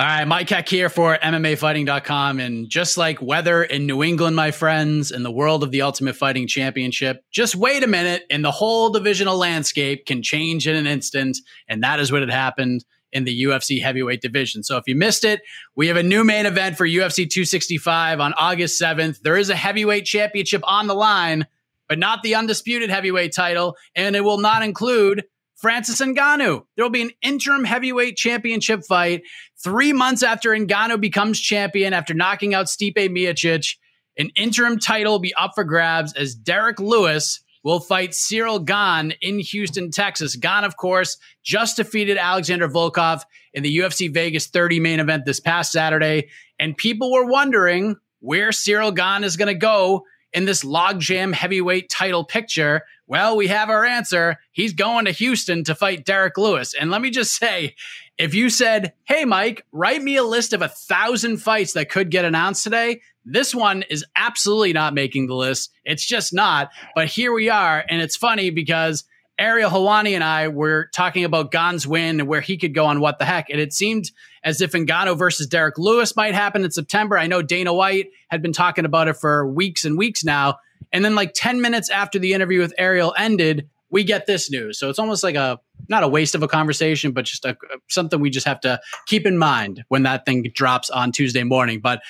All right, Mike Heck here for MMAfighting.com. And just like weather in New England, my friends, in the world of the Ultimate Fighting Championship, just wait a minute and the whole divisional landscape can change in an instant. And that is what had happened in the UFC heavyweight division. So if you missed it, we have a new main event for UFC 265 on August 7th. There is a heavyweight championship on the line, but not the undisputed heavyweight title. And it will not include Francis Ngannou. There will be an interim heavyweight championship fight three months after Ngannou becomes champion after knocking out Stipe Miocic. An interim title will be up for grabs as Derrick Lewis will fight Ciryl Gane in Houston, Texas. Gane, of course, just defeated Alexander Volkov in the UFC Vegas 30 main event this past Saturday. And people were wondering where Ciryl Gane is going to go in this logjam heavyweight title picture well, we have our answer. He's going to Houston to fight Derrick Lewis. And let me just say, if you said, Hey, Mike, write me a list of a thousand fights that could get announced today, this one is absolutely not making the list. It's just not. But here we are. And it's funny because Ariel Helwani and I were talking about Gane's win and where he could go on what the heck. And it seemed as if Ngannou versus Derrick Lewis might happen in September. I know Dana White had been talking about it for weeks and weeks now. And then like 10 minutes after the interview with Ariel ended, we get this news. So it's almost like a not a waste of a conversation, but just a, something we just have to keep in mind when that thing drops on Tuesday morning. But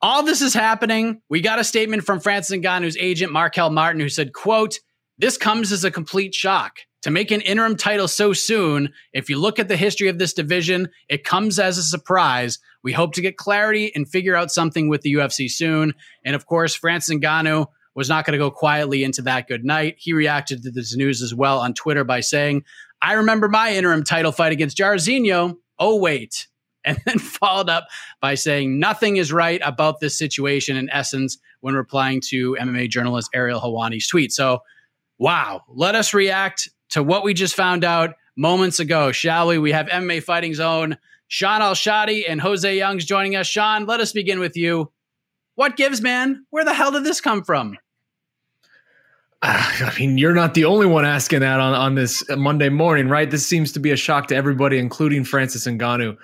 all this is happening. We got a statement from Francis Ngannou's agent, Marquel Martin, who said, quote, this comes as a complete shock. To make an interim title so soon, if you look at the history of this division, it comes as a surprise. We hope to get clarity and figure out something with the UFC soon. And of course, Francis Ngannou was not going to go quietly into that good night. He reacted to this news as well on Twitter by saying, I remember my interim title fight against Jairzinho. Oh, wait. And then followed up by saying, nothing is right about this situation in essence when replying to MMA journalist Ariel Helwani's tweet. So, wow. Let us react to what we just found out moments ago, shall we? We have MMA Fighting Zone, Shaun Al-Shatti and Jose Youngs joining us. Shaun, let us begin with you. What gives, man? Where the hell did this come from? I mean, you're not the only one asking that on, on this Monday morning, right? This seems to be a shock to everybody, including Francis Ngannou.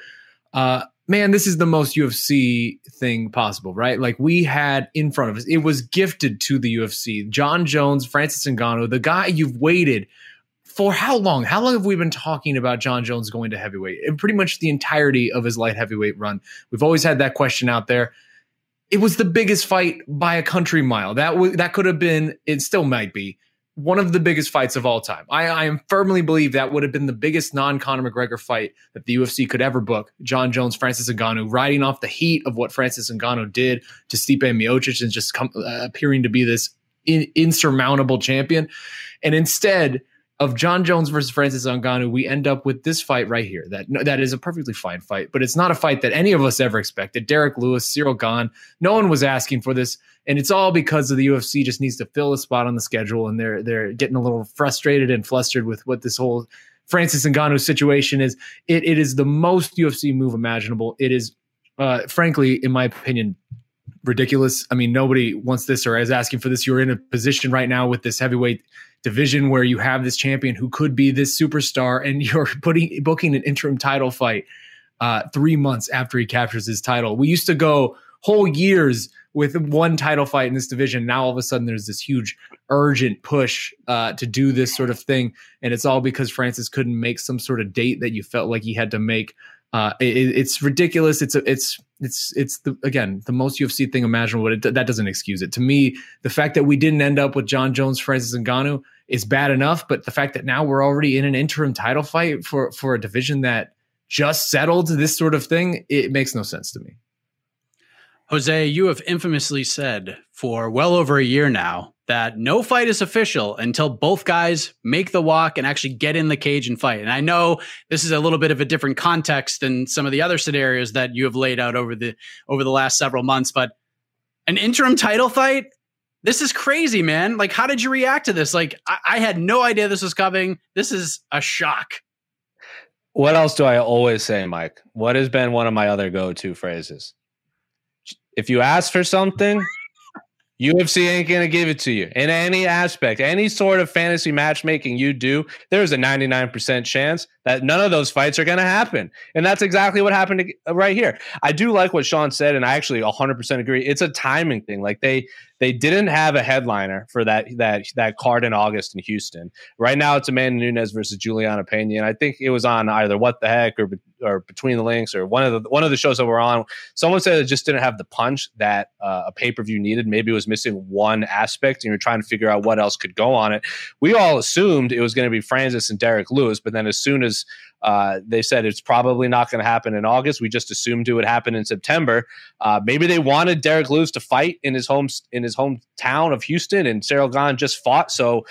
Uh, man, this is the most UFC thing possible, right? Like we had in front of us, it was gifted to the UFC. Jon Jones, Francis Ngannou, the guy you've waited for how long? How long have we been talking about Jon Jones going to heavyweight? And pretty much the entirety of his light heavyweight run. We've always had that question out there it was the biggest fight by a country mile. That w- that could have been, it still might be, one of the biggest fights of all time. I, I firmly believe that would have been the biggest non Conor McGregor fight that the UFC could ever book. Jon Jones, Francis Ngannou, riding off the heat of what Francis Ngannou did to Stipe Miocic and just come, uh, appearing to be this in, insurmountable champion. And instead, of Jon Jones versus Francis Ngannou, we end up with this fight right here. That that is a perfectly fine fight, but it's not a fight that any of us ever expected. Derrick Lewis, Ciryl Gane, no one was asking for this, and it's all because of the UFC just needs to fill a spot on the schedule, and they're they're getting a little frustrated and flustered with what this whole Francis Ngannou situation is. It it is the most UFC move imaginable. It is, uh, frankly, in my opinion, ridiculous. I mean, nobody wants this or is asking for this. You're in a position right now with this heavyweight division where you have this champion who could be this superstar, and you're putting booking an interim title fight uh, three months after he captures his title. We used to go whole years with one title fight in this division. Now all of a sudden there's this huge urgent push uh, to do this sort of thing, and it's all because Francis couldn't make some sort of date that you felt like he had to make. Uh, it, it's ridiculous. It's a, it's it's it's the again the most UFC thing imaginable, but it, that doesn't excuse it. To me, the fact that we didn't end up with Jon Jones, Francis Ngannou is bad enough, but the fact that now we're already in an interim title fight for for a division that just settled this sort of thing, it makes no sense to me. Jose, you have infamously said for well over a year now that no fight is official until both guys make the walk and actually get in the cage and fight. And I know this is a little bit of a different context than some of the other scenarios that you have laid out over the over the last several months, but an interim title fight, this is crazy, man. Like, how did you react to this? Like, I, I had no idea this was coming. This is a shock. What else do I always say, Mike? What has been one of my other go-to phrases? If you ask for something, UFC ain't to give it to you in any aspect. Any sort of fantasy matchmaking you do, there's a 99% chance that none of those fights are going to happen. And that's exactly what happened to, right here. I do like what Shaun said, and I actually 100% agree. It's a timing thing. Like they they didn't have a headliner for that that that card in August in Houston. Right now, it's Amanda Nunes versus Julianna Peña, and I think it was on either What the Heck or or Between the Links or one of the one of the shows that we're on. Someone said it just didn't have the punch that uh, a pay per view needed. Maybe it was missing one aspect, and you're trying to figure out what else could go on it. We all assumed it was going to be Francis and Derrick Lewis, but then as soon as uh, they said it's probably not going to happen in August. We just assumed it would happen in September. Uh, maybe they wanted Derrick Lewis to fight in his home in his hometown of Houston, and Ciryl Gane just fought. So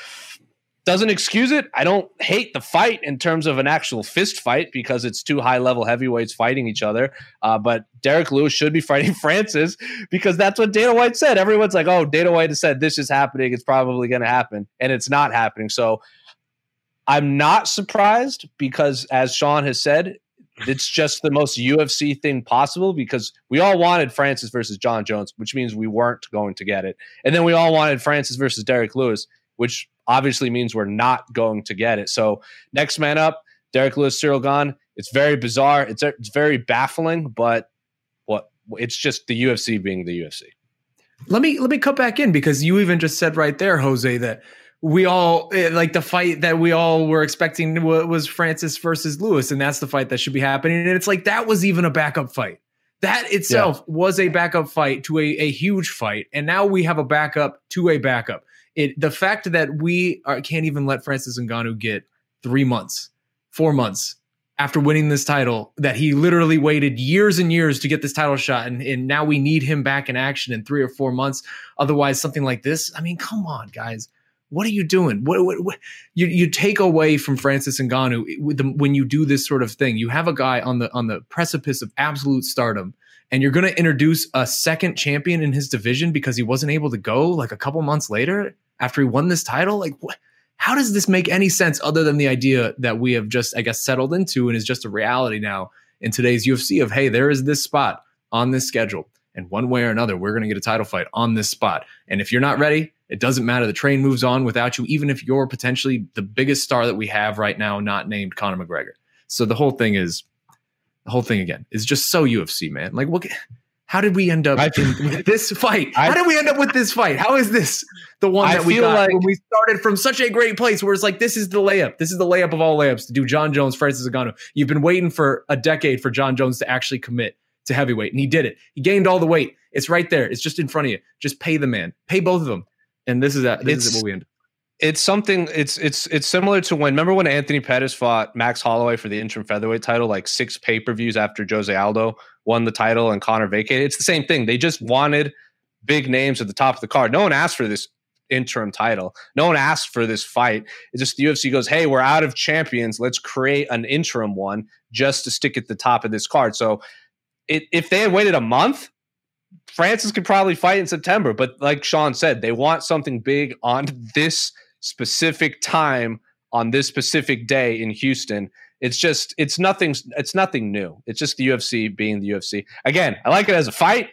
doesn't excuse it. I don't hate the fight in terms of an actual fist fight because it's two high level heavyweights fighting each other. Uh, but Derrick Lewis should be fighting Francis because that's what Dana White said. Everyone's like, oh, Dana White has said this is happening. It's probably going to happen. And it's not happening. So I'm not surprised because, as Sean has said, it's just the most UFC thing possible because we all wanted Francis versus Jon Jones, which means we weren't going to get it. And then we all wanted Francis versus Derrick Lewis, which obviously means we're not going to get it. So, next man up, Derrick Lewis, Ciryl Gane. It's very bizarre. It's, it's very baffling, but what it's just the UFC being the UFC. Let me let me cut back in because you even just said right there, Jose, that we all eh, like the fight that we all were expecting was Francis versus Lewis, and that's the fight that should be happening. And it's like that was even a backup fight. That itself yeah. was a backup fight to a, a huge fight, and now we have a backup to a backup. It the fact that we are, can't even let Francis Ngannou get three months, four months after winning this title, that he literally waited years and years to get this title shot, and, and now we need him back in action in three or four months. Otherwise, something like this. I mean, come on, guys what are you doing? What, what, what, you you take away from Francis Ngannou when you do this sort of thing. You have a guy on the on the precipice of absolute stardom, and you're going to introduce a second champion in his division because he wasn't able to go like a couple months later after he won this title. Like, what? How does this make any sense other than the idea that we have just, I guess, settled into and is just a reality now in today's UFC of hey, there is this spot on this schedule, and one way or another, we're going to get a title fight on this spot. And if you're not ready, it doesn't matter. The train moves on without you, even if you're potentially the biggest star that we have right now, not named Conor McGregor. So the whole thing is, the whole thing again is just so UFC, man. Like, what? How did we end up I, in this fight? I, how did we end up with this fight? How is this the one that we got like, when we started from such a great place where it's like this is the layup. This is the layup of all layups to do Jon Jones, Francis Ngannou. You've been waiting for a decade for Jon Jones to actually commit to heavyweight, and he did it. He gained all the weight. It's right there. It's just in front of you. Just pay the man. Pay both of them and this is that. This it's, is what we end. It's something. It's it's it's similar to when remember when Anthony Pettis fought Max Holloway for the interim featherweight title, like six pay per views after Jose Aldo won the title and Conor vacated. It's the same thing. They just wanted big names at the top of the card. No one asked for this interim title. No one asked for this fight. It's just the UFC goes, hey, we're out of champions. Let's create an interim one just to stick at the top of this card. So it, if they had waited a month, Francis could probably fight in September, but like Shaun said, they want something big on this specific time on this specific day in Houston. It's just it's nothing it's nothing new. It's just the UFC being the UFC. Again, I like it as a fight.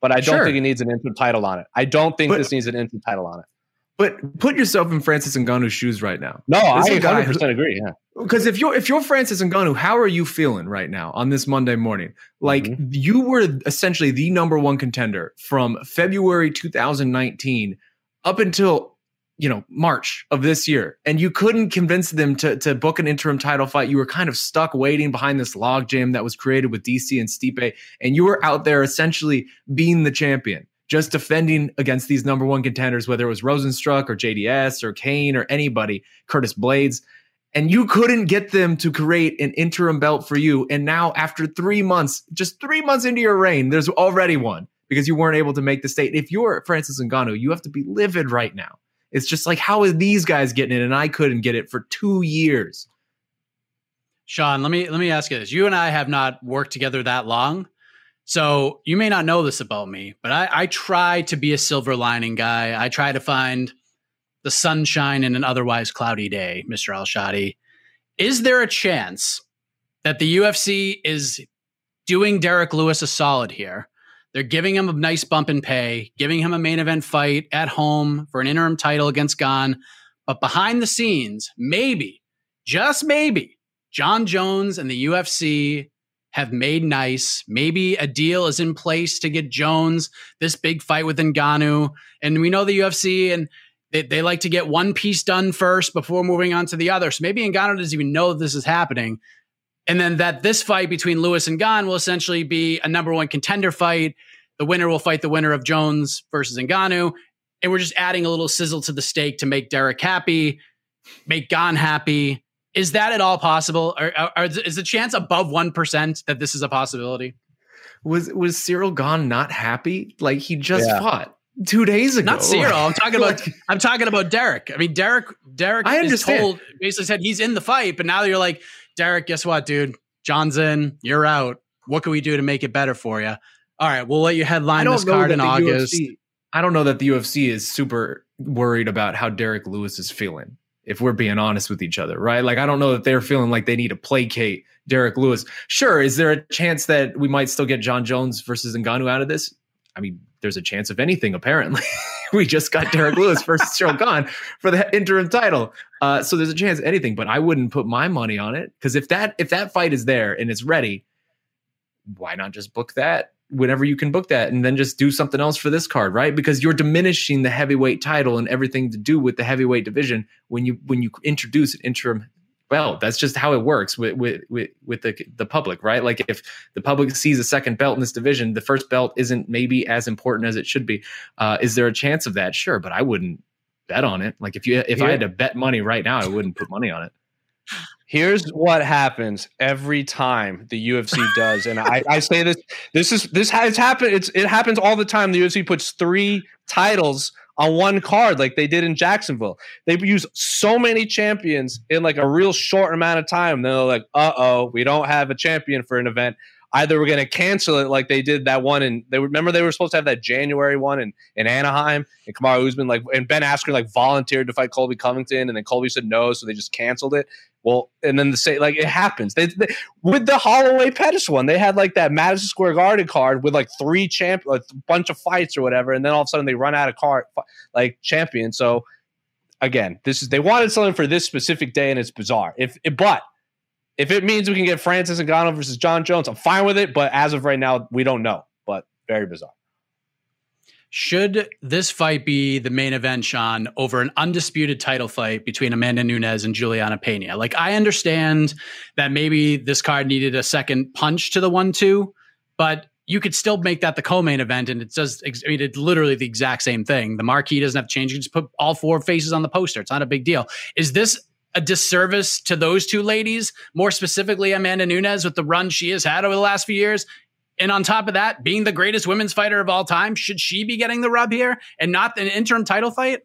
but I don't Sure. think it needs an interim title on it. I don't think But- this needs an interim title on it. But put yourself in Francis Ngannou's shoes right now. No, This is I a guy 100 who- percent agree. Yeah, Because if you're if you're Francis Ngannou, how are you feeling right now on this Monday morning? Like Mm-hmm. you were essentially the number one contender from February 2019 up until you know March of this year, and you couldn't convince them to to book an interim title fight. You were kind of stuck waiting behind this logjam that was created with DC and Stipe, and you were out there essentially being the champion. Just defending against these number one contenders, whether it was Rozenstruik or JDS or Cain or anybody, Curtis Blaydes and you couldn't get them to create an interim belt for you. And now, after three months, just three months into your reign, there's already one because you weren't able to make the state. If you're Francis Ngannou, you have to be livid right now. It's just like, how are these guys getting it and I couldn't get it for two years? Shaun, let me let me ask you this. You and I have not worked together that long. So you may not know this about me, but I, I try to be a silver lining guy. I try to find the sunshine in an otherwise cloudy day, Mr. Al Shatti. Is there a chance that the UFC is doing Derrick Lewis a solid here? They're giving him a nice bump in pay, giving him a main event fight at home for an interim title against Gane. But behind the scenes, maybe, just maybe, Jon Jones and the UFC have made nice. Maybe a deal is in place to get Jones this big fight with Ngannou. And we know the UFC and they, they like to get one piece done first before moving on to the other. So maybe Ngannou doesn't even know this is happening. And then that this fight between Lewis and Gane will essentially be a number one contender fight. The winner will fight the winner of Jones versus Ngannou. And we're just adding a little sizzle to the steak to make Derrick happy, make Gane happy. Is that at all possible? Or, or- or is the chance above 1% that this is a possibility? Was was Ciryl Gane not happy? Like he just Yeah. fought two days ago. Not Ciryl. I'm talking about Like- I'm talking about Derrick. I mean, Derrick Derrick I is understand. told basically said he's in the fight, but now you're like, Derrick, guess what, dude? Jon's in, you're out. What can we do to make it better for you? All right, we'll let you headline this card in August. UFC I don't know that the UFC is super worried about how Derrick Lewis is feeling. If we're being honest with each other, right? Like I don't know that they're feeling like they need to placate Derrick Lewis. Sure, is there a chance that we might still get Jon Jones versus Ngannou out of this? I mean, there's a chance of anything. Apparently, we just got Derrick Lewis versus Ciryl Gane for the interim title, uh, so there's a chance anything. But I wouldn't put my money on it because if that if that fight is there and it's ready, why not just book that whenever you can book that and then just do something else for this card right? Because you're diminishing the heavyweight title and everything to do with the heavyweight division when you when you introduce an interim belt that's just how it works with with with, with the the public right? Like if the public sees a second belt in this division the first belt isn't maybe as important as it should be. Uh is there a chance of that? Sure but i wouldn't bet on it. Like if you if i had to bet money right now i wouldn't put money on it Here's what happens every time the UFC does, and I, I say this. This is this has happened. It's it happens all the time. The UFC puts three titles on one card, like they did in Jacksonville. They use so many champions in like a real short amount of time. They're like, uh oh, we don't have a champion for an event. Either we're going to cancel it, like they did that one, and they remember they were supposed to have that January one in, in Anaheim, and Kamaru Usman like and Ben Askren like volunteered to fight Colby Covington, and then Colby said no, so they just canceled it. Well, and then the say like it happens. They, they with the Holloway Pettis one, they had like that Madison Square Garden card with like three champ, a bunch of fights or whatever, and then all of a sudden they run out of card like champion. So again, this is they wanted something for this specific day, and it's bizarre. If but if it means we can get Francis Ngannou versus Jon Jones, I'm fine with it. But as of right now, we don't know. But very bizarre. Should this fight be the main event, Shaun, over an undisputed title fight between Amanda Nunes and Julianna Peña? Like, I understand that maybe this card needed a second punch to the one-two, but you could still make that the co-main event, and it does. I mean, it's literally the exact same thing. The marquee doesn't have to change. You just put all four faces on the poster. It's not a big deal. Is this a disservice to those two ladies, more specifically Amanda Nunes, with the run she has had over the last few years? And on top of that, being the greatest women's fighter of all time, should she be getting the rub here and not an interim title fight?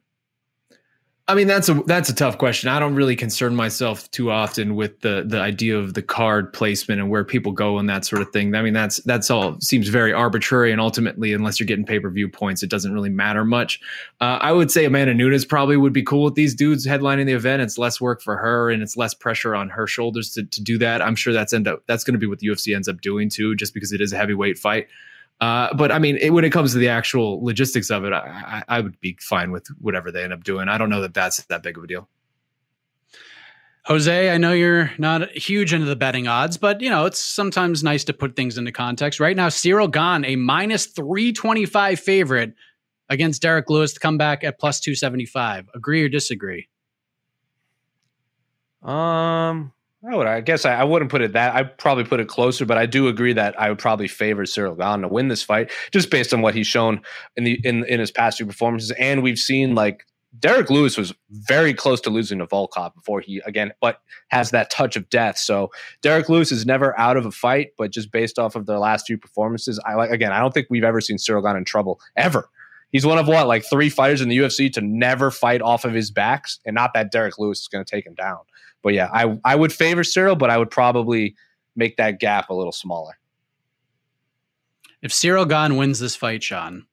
I mean that's a that's a tough question. I don't really concern myself too often with the the idea of the card placement and where people go and that sort of thing. I mean that's that's all seems very arbitrary and ultimately unless you're getting pay-per-view points it doesn't really matter much. Uh, I would say Amanda Nunes probably would be cool with these dudes headlining the event. It's less work for her and it's less pressure on her shoulders to to do that. I'm sure that's end up that's going to be what the UFC ends up doing too just because it is a heavyweight fight. Uh, but I mean, it, when it comes to the actual logistics of it, I, I, I would be fine with whatever they end up doing. I don't know that that's that big of a deal. Jose, I know you're not huge into the betting odds, but you know, it's sometimes nice to put things into context. Right now, Ciryl Gane, a minus 325 favorite against Derrick Lewis to come back at plus 275. Agree or disagree? Um, I would. I guess I, I, wouldn't put it that. I'd probably put it closer, but I do agree that I would probably favor Ciryl Gane to win this fight, just based on what he's shown in the in in his past two performances, and we've seen like Derrick Lewis was very close to losing to Volkov before he again, but has that touch of death. So Derrick Lewis is never out of a fight, but just based off of their last few performances, I like again, I don't think we've ever seen Ciryl Gane in trouble ever. He's one of what, like three fighters in the UFC to never fight off of his backs, and not that Derrick Lewis is going to take him down. But yeah, I I would favor Ciryl, but I would probably make that gap a little smaller. If Ciryl Gane wins this fight, Shaun,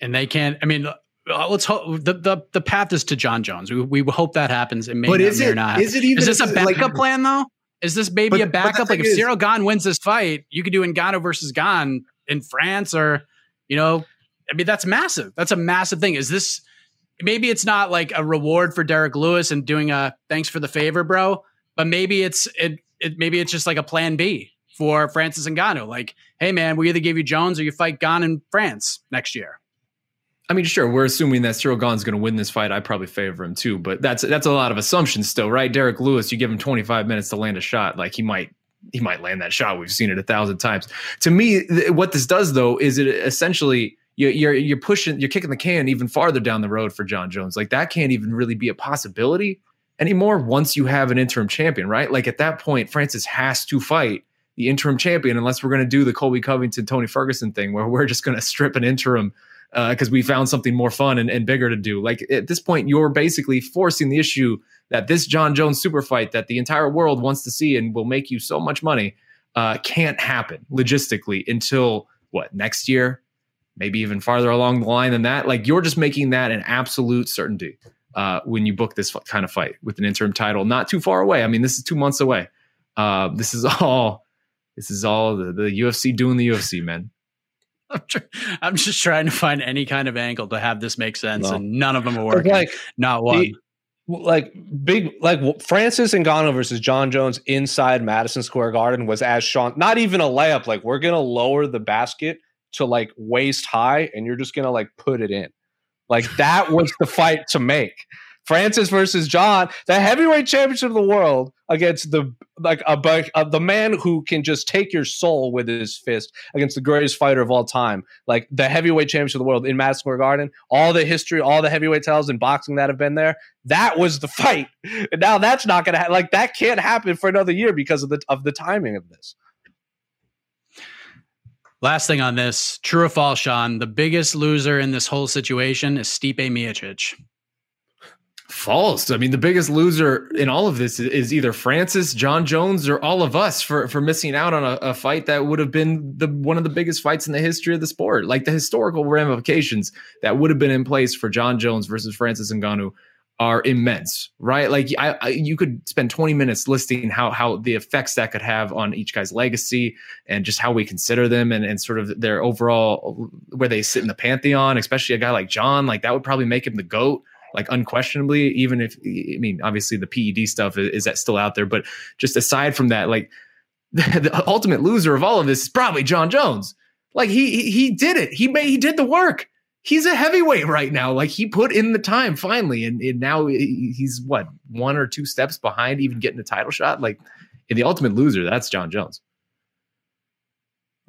and they can't, I mean, uh, let's hope the, the the path is to Jon Jones. We, we hope that happens. It may but is it, not. Is it even? Is this a backup like, plan though? Is this maybe but, a backup? Like if is, Ciryl Gane wins this fight, you could do Ngannou versus Gane in France, or you know, I mean that's massive. That's a massive thing. Is this maybe it's not like a reward for Derrick Lewis and doing a thanks for the favor, bro? But maybe it's it, it maybe it's just like a plan B for Francis and Ngannou. Like, hey man, we either give you Jones or you fight Gane in France next year. I mean, sure, we're assuming that Ciryl Gane's going to win this fight. I probably favor him too, but that's that's a lot of assumptions still, right? Derrick Lewis, you give him 25 minutes to land a shot, like he might he might land that shot. We've seen it a thousand times. To me, th- what this does though is it essentially you're you're pushing, you're kicking the can even farther down the road for Jon Jones. Like that can't even really be a possibility anymore once you have an interim champion, right? Like at that point, Francis has to fight the interim champion unless we're going to do the Colby Covington, Tony Ferguson thing where we're just going to strip an interim because uh, we found something more fun and, and, bigger to do. Like at this point, you're basically forcing the issue that this Jon Jones super fight that the entire world wants to see and will make you so much money uh, can't happen logistically until what next year, maybe even farther along the line than that. Like you're just making that an absolute certainty uh, when you book this kind of fight with an interim title not too far away. I mean, this is two months away. Uh, this is all. This is all the, the UFC doing the UFC, man. I'm, tr- I'm, just trying to find any kind of angle to have this make sense, no. and none of them are working. Like not one. The, like big, like Francis and Ngannou versus Jon Jones inside Madison Square Garden was as Shaun. Not even a layup. Like we're gonna lower the basket to like waist high, and you're just gonna like put it in. Like that was the fight to make. Francis versus Jon, the heavyweight championship of the world against the like a, a, the man who can just take your soul with his fist against the greatest fighter of all time, like the heavyweight championship of the world in Madison Square Garden. All the history, all the heavyweight titles in boxing that have been there. That was the fight, and now that's not going to ha- like that can't happen for another year because of the of the timing of this. Last thing on this, true or false, Shaun? The biggest loser in this whole situation is Stipe Miocic. False. I mean, the biggest loser in all of this is either Francis, Jon Jones, or all of us for for missing out on a, a, fight that would have been the one of the biggest fights in the history of the sport. Like the historical ramifications that would have been in place for Jon Jones versus Francis Ngannou are immense, right? Like I, I, you could spend 20 minutes listing how how the effects that could have on each guy's legacy and just how we consider them and, and sort of their overall where they sit in the pantheon, especially a guy like Jon, like that would probably make him the GOAT like unquestionably, even if I mean, obviously the PED stuff is, is that still out there, but just aside from that, like the, the ultimate loser of all of this is probably Jon Jones. Like he he did it. He made he did the work. He's a heavyweight right now. Like he put in the time finally, and, and now he's what one or two steps behind even getting a title shot. Like in the ultimate loser, that's Jon Jones.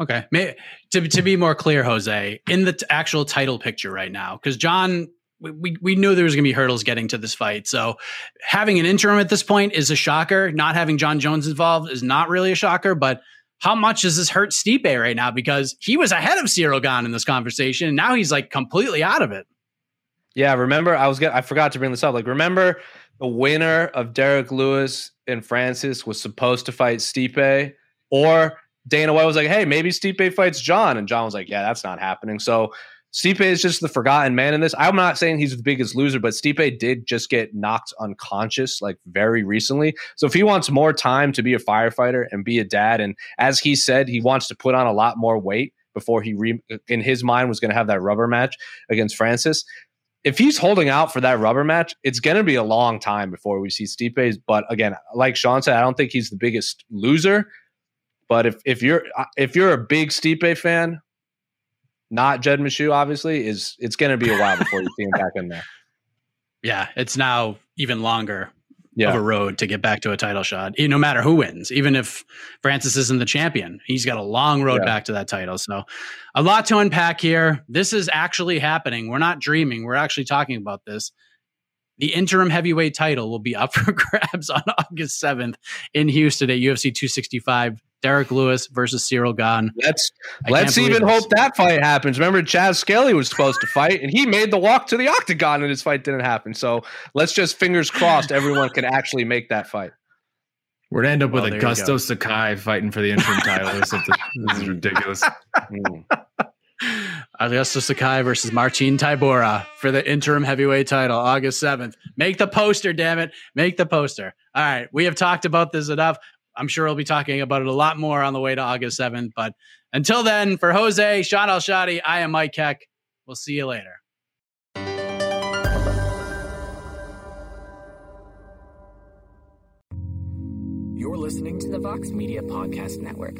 Okay, May, to to be more clear, Jose, in the t- actual title picture right now, because Jon. we, we knew there was going to be hurdles getting to this fight. So having an interim at this point is a shocker. Not having Jon Jones involved is not really a shocker, but how much does this hurt Stipe right now? Because he was ahead of Gane in this conversation. And now he's like completely out of it. Yeah. Remember, I was get, I forgot to bring this up. Like, remember the winner of Derrick Lewis and Francis was supposed to fight Stipe or Dana White was like, Hey, maybe Stipe fights Jon," And Jon was like, yeah, that's not happening. So Stipe is just the forgotten man in this. I'm not saying he's the biggest loser, but Stipe did just get knocked unconscious like very recently. So if he wants more time to be a firefighter and be a dad, and as he said, he wants to put on a lot more weight, before he re- in his mind was going to have that rubber match against Francis. If he's holding out for that rubber match, it's going to be a long time before we see Stipe. But again, like Shaun said, I don't think he's the biggest loser. But if if you're if you're a big Stipe fan, not Jed Meshew, obviously, is it's going to be a while before you see him back in there. Yeah, it's now even longer Yeah. of a road to get back to a title shot, eh, no matter who wins. Even if Francis isn't the champion, he's got a long road Yeah. back to that title. So, a lot to unpack here. This is actually happening. We're not dreaming. We're actually talking about this. The interim heavyweight title will be up for grabs on August 7th in Houston at UFC 265. Derrick Lewis versus Ciryl Gane. Let's I let's even this. hope that fight happens. Remember, Chas Skelly was supposed to fight, and he made the walk to the octagon, and his fight didn't happen. So let's just fingers crossed everyone can actually make that fight. We're going to end up Well, with there you Augusto Sakai fighting for the interim title or something. This is ridiculous. Mm. Augusto Sakai versus Marcin Tybura for the interim heavyweight title, August 7th. Make the poster, damn it. Make the poster. All right. We have talked about this enough. I'm sure we'll be talking about it a lot more on the way to August 7th. But until then, for Jose, Shaun Al Shatti, I am Mike Heck. We'll see you later. You're listening to the Vox Media Podcast Network.